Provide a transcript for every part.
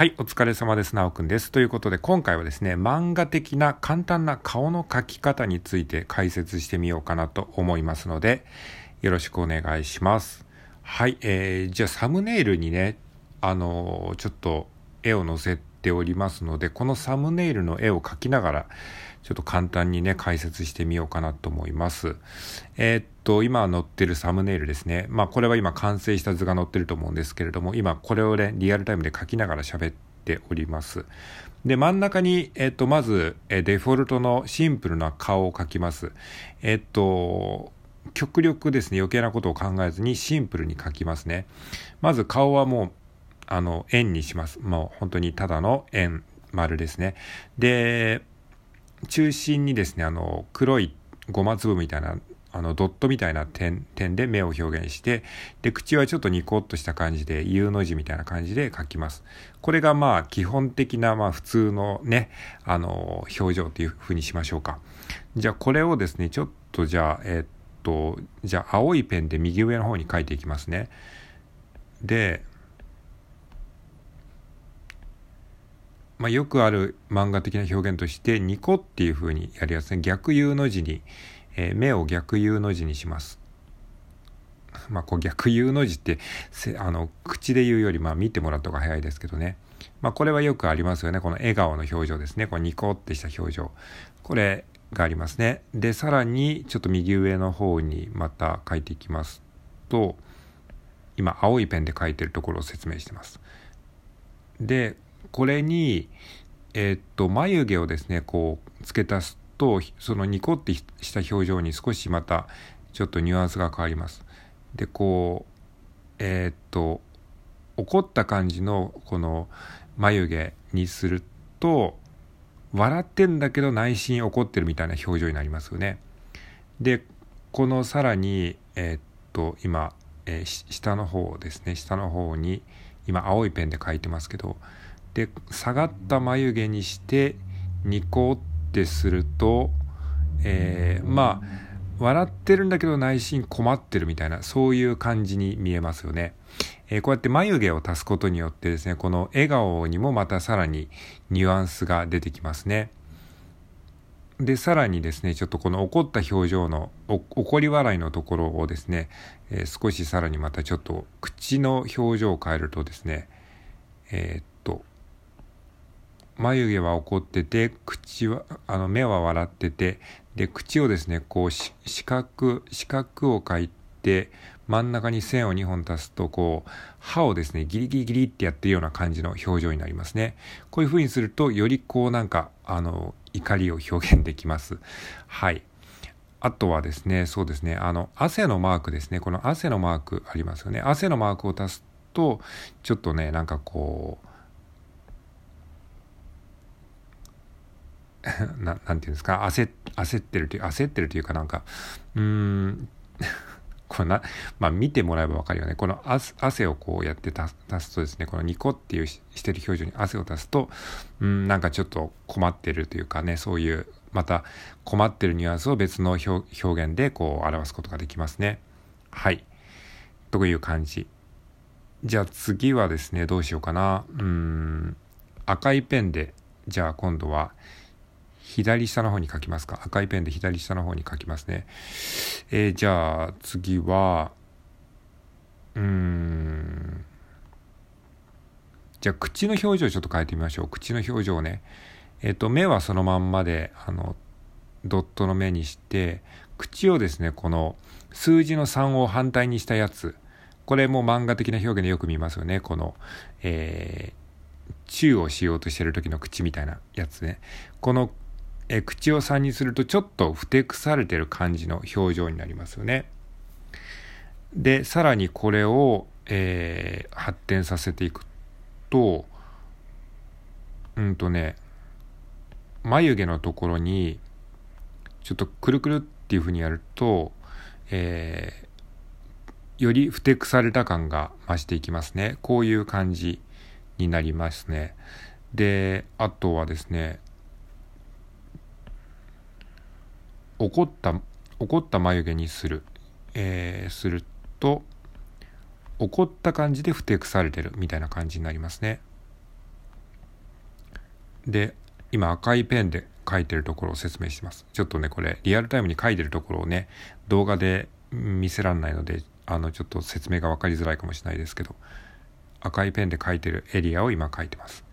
はい、お疲れ様です。なおくんです。ということで、今回はですね、漫画的な簡単な顔の描き方について解説してみようかなと思いますので、よろしくお願いします。はい、えー、じゃあサムネイルにね、あのー、ちょっと絵を載せておりますので、このサムネイルの絵を描きながら、ちょっと簡単にね、解説してみようかなと思います。えー、っと、今載ってるサムネイルですね。まあ、これは今完成した図が載ってると思うんですけれども、今これをね、リアルタイムで書きながら喋っております。で、真ん中に、えっと、まず、えデフォルトのシンプルな顔を描きます。えっと、極力ですね、余計なことを考えずにシンプルに描きますね。まず顔はもう、あの、円にします。もう本当にただの円、丸ですね。で、中心にですね、あの、黒いごま粒みたいな、あの、ドットみたいな点、点で目を表現して、で、口はちょっとニコッとした感じで、U の字みたいな感じで描きます。これがまあ、基本的な、まあ、普通のね、あの、表情っていう風にしましょうか。じゃあ、これをですね、ちょっとじゃあ、え、っと、じゃあ、青いペンで右上の方に書いていきますね。で、まあ、よくある漫画的な表現としてニコっていう風にやるやつね逆 U の字に、えー、目を逆 U の字にします。まあ、こう逆 U の字ってあの口で言うよりまあ見てもらった方が早いですけどね。まあ、これはよくありますよね。この笑顔の表情ですね。このニコってした表情。これがありますね。で、さらにちょっと右上の方にまた書いていきますと、今青いペンで書いてるところを説明してます。で、これに、えー、っと、眉毛をですね、こう、付け足すと、そのニコってした表情に少しまた、ちょっとニュアンスが変わります。で、こう、えー、っと、怒った感じの、この、眉毛にすると、笑ってんだけど内心怒ってるみたいな表情になりますよね。で、このさらに、えー、っと、今、えー、下の方ですね、下の方に、今青いペンで書いてますけど、で下がった眉毛にしてニコってすると、えー、まあ笑ってるんだけど内心困ってるみたいなそういう感じに見えますよね、えー、こうやって眉毛を足すことによってですねこの笑顔にもまたさらにニュアンスが出てきますね。でさらにですねちょっとこの怒った表情の怒り笑いのところをですね、えー、少しさらにまたちょっと口の表情を変えるとですねえー、眉毛は怒ってて口はあの目は笑っててで口をですねこう四角四角を描いて真ん中に線を2本足すとこう歯をですねギリギリギリってやってるような感じの表情になりますね。こういう風にするとよりこうなんかあの怒りを表現できます。はい。あとはですねそうですねあの汗のマークですね。この汗のマークありますよね。汗のマークを足すとちょっとねなんかこう なんていうんですか？焦ってるという焦ってるというかなんかうん こなまあ見てもらえば分かるよね。この汗をこうやって足すとですねこのニコっていうしてる表情に汗を足すとうんなんかちょっと困ってるというかねそういうまた困ってるニュアンスを別の表現でこう表すことができますね。はい。という感じ。じゃあ次はですねどうしようかな。うん赤いペンでじゃあ今度は左下の方に書きますか？赤いペンで左下の方に書きますね。えー、じゃあ次は、うーん。じゃあ口の表情ちょっと変えてみましょう。口の表情ね。えっ、ー、と、目はそのまんまで、あの、ドットの目にして、口をですね、この数字の3を反対にしたやつ。これも漫画的な表現でよく見ますよね。この、えー、チューをしようとしてる時の口みたいなやつね。このえ口を3にするとちょっとふてくされてる感じの表情になりますよね。でさらにこれを、えー、発展させていくとうんとね眉毛のところにちょっとくるくるっていうふうにやると、えー、よりふてくされた感が増していきますね。こういう感じになりますね。で、あとはですね、怒った怒った眉毛にする、えー、すると怒った感じでふてくされてる。みたいな感じになりますね。で今赤いペンで書いてるところを説明します。ちょっとねこれリアルタイムに書いてるところをね動画で見せらんないのであのちょっと説明が分かりづらいかもしれないですけど赤いペンで書いてるエリアを今書いてます。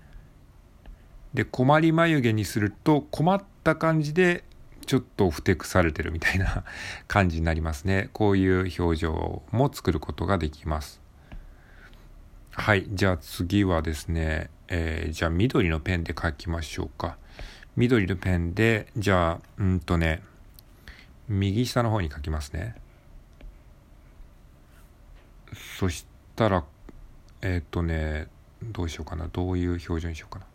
で困り眉毛にすると困った感じでちょっとふてくされてるみたいな 感じになりますね。こういう表情も作ることができます。はいじゃあ次はですね、えー、じゃあ緑のペンで書きましょうか。緑のペンでじゃあうんとね右下の方に書きますね。そしたらえっ、ー、とねどうしようかな。どういう表情にしようかな。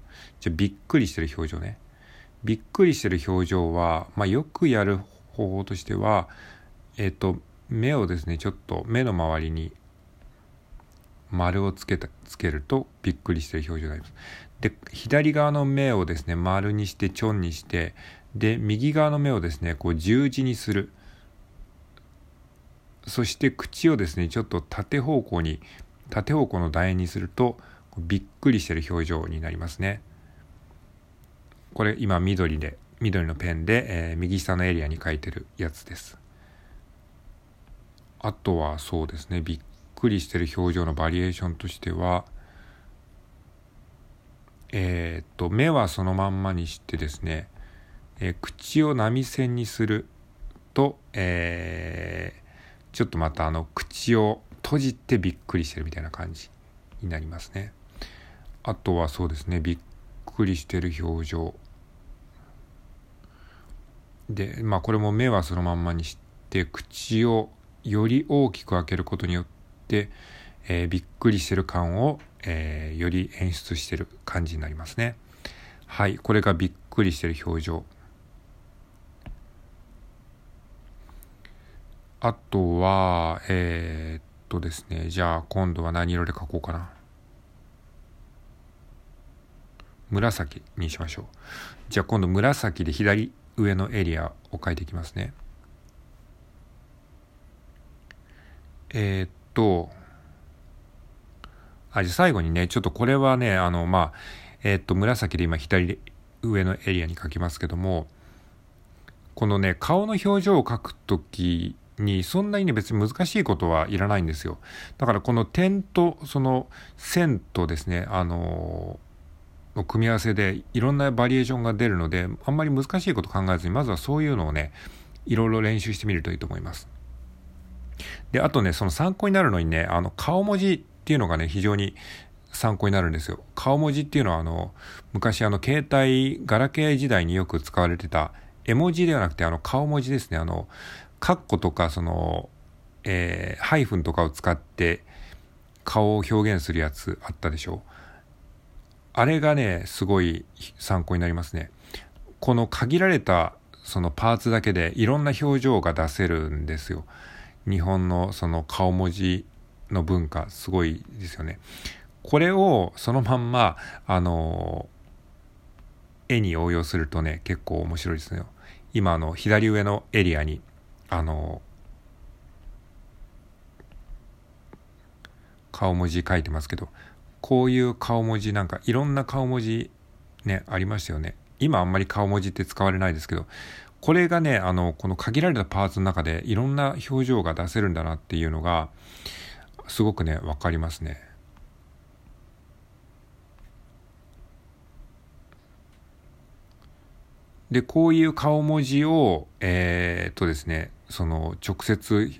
じゃあびっくりしてる表情ね。びっくりしてる表情は、まあ、よくやる方法としてはえっ、ー、と目をですねちょっと目の周りに丸をつけたつけるとびっくりしてる表情になります。で左側の目をですね丸にしてちょんにしてで右側の目をですねこう十字にする。そして口をですねちょっと縦方向に縦方向の楕円にするとびっくりしてる表情になりますね。これ今緑で緑のペンで、えー、右下のエリアに書いてるやつですあとはそうですねびっくりしてる表情のバリエーションとしてはえー、っと目はそのまんまにしてですね、えー、口を波線にすると、えー、ちょっとまたあの口を閉じてびっくりしてるみたいな感じになりますね。あとはそうですねびっくりしてる表情でまあこれも目はそのまんまにして口をより大きく開けることによって、えー、びっくりしてる感を、えー、より演出してる感じになりますね。はいこれがびっくりしてる表情。あとはえー、っとですねじゃあ今度は何色で描こうかな。紫にしましょう。じゃあ今度紫で左上のエリアを書いていきますね。えー、っとあじゃ最後にねちょっとこれはねあのまあえー、っと紫で今左上のエリアに書きますけどもこのね顔の表情を描くときにそんなにね別に難しいことはいらないんですよ。だからこの点とその線とですねあのーの組み合わせでいろんなバリエーションが出るのであんまり難しいこと考えずにまずはそういうのをねいろいろ練習してみるといいと思います。であとねその参考になるのにねあの顔文字っていうのがね非常に参考になるんですよ。顔文字っていうのはあの昔あの携帯ガラケー時代によく使われてた絵文字ではなくてあの顔文字ですねあのカッコとかその、えー、ハイフンとかを使って顔を表現するやつあったでしょうあれがね、すごい参考になりますね。この限られたそのパーツだけでいろんな表情が出せるんですよ。日本のその顔文字の文化、すごいですよね。これをそのまんま、あの、絵に応用するとね、結構面白いですね。今、あの、左上のエリアに、あの、顔文字書いてますけど、こういう顔文字なんかいろんな顔文字ねありましたよね今あんまり顔文字って使われないですけどこれがねあのこの限られたパーツの中でいろんな表情が出せるんだなっていうのがすごくね分かりますね。でこういう顔文字をえー、っとですねその直接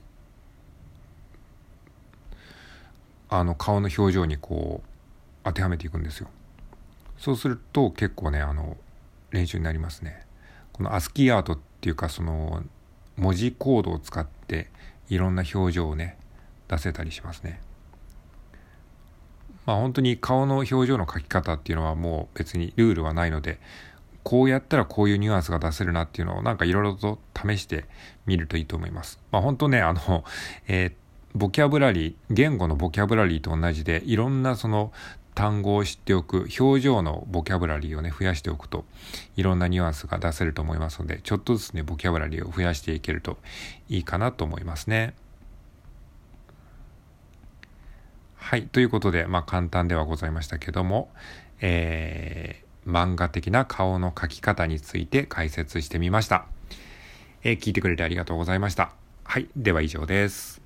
あの顔の表情にこう当てはめていくんですよ。そうすると結構ねあの練習になりますね。このアスキーアートっていうかその文字コードを使っていろんな表情をね出せたりしますね。まあ本当に顔の表情の描き方っていうのはもう別にルールはないのでこうやったらこういうニュアンスが出せるなっていうのをなんかいろいろと試してみるといいと思います。まあ本当ね、あの、えー、ボキャブラリー、言語のボキャブラリーと同じでいろんなその単語を知っておく表情のボキャブラリーをね増やしておくといろんなニュアンスが出せると思いますのでちょっとずつねボキャブラリーを増やしていけるといいかなと思いますね。はいということでまあ簡単ではございましたけども、えー、漫画的な顔の描き方について解説してみました。えー、聞いてくれてありがとうございました。はい。では以上です。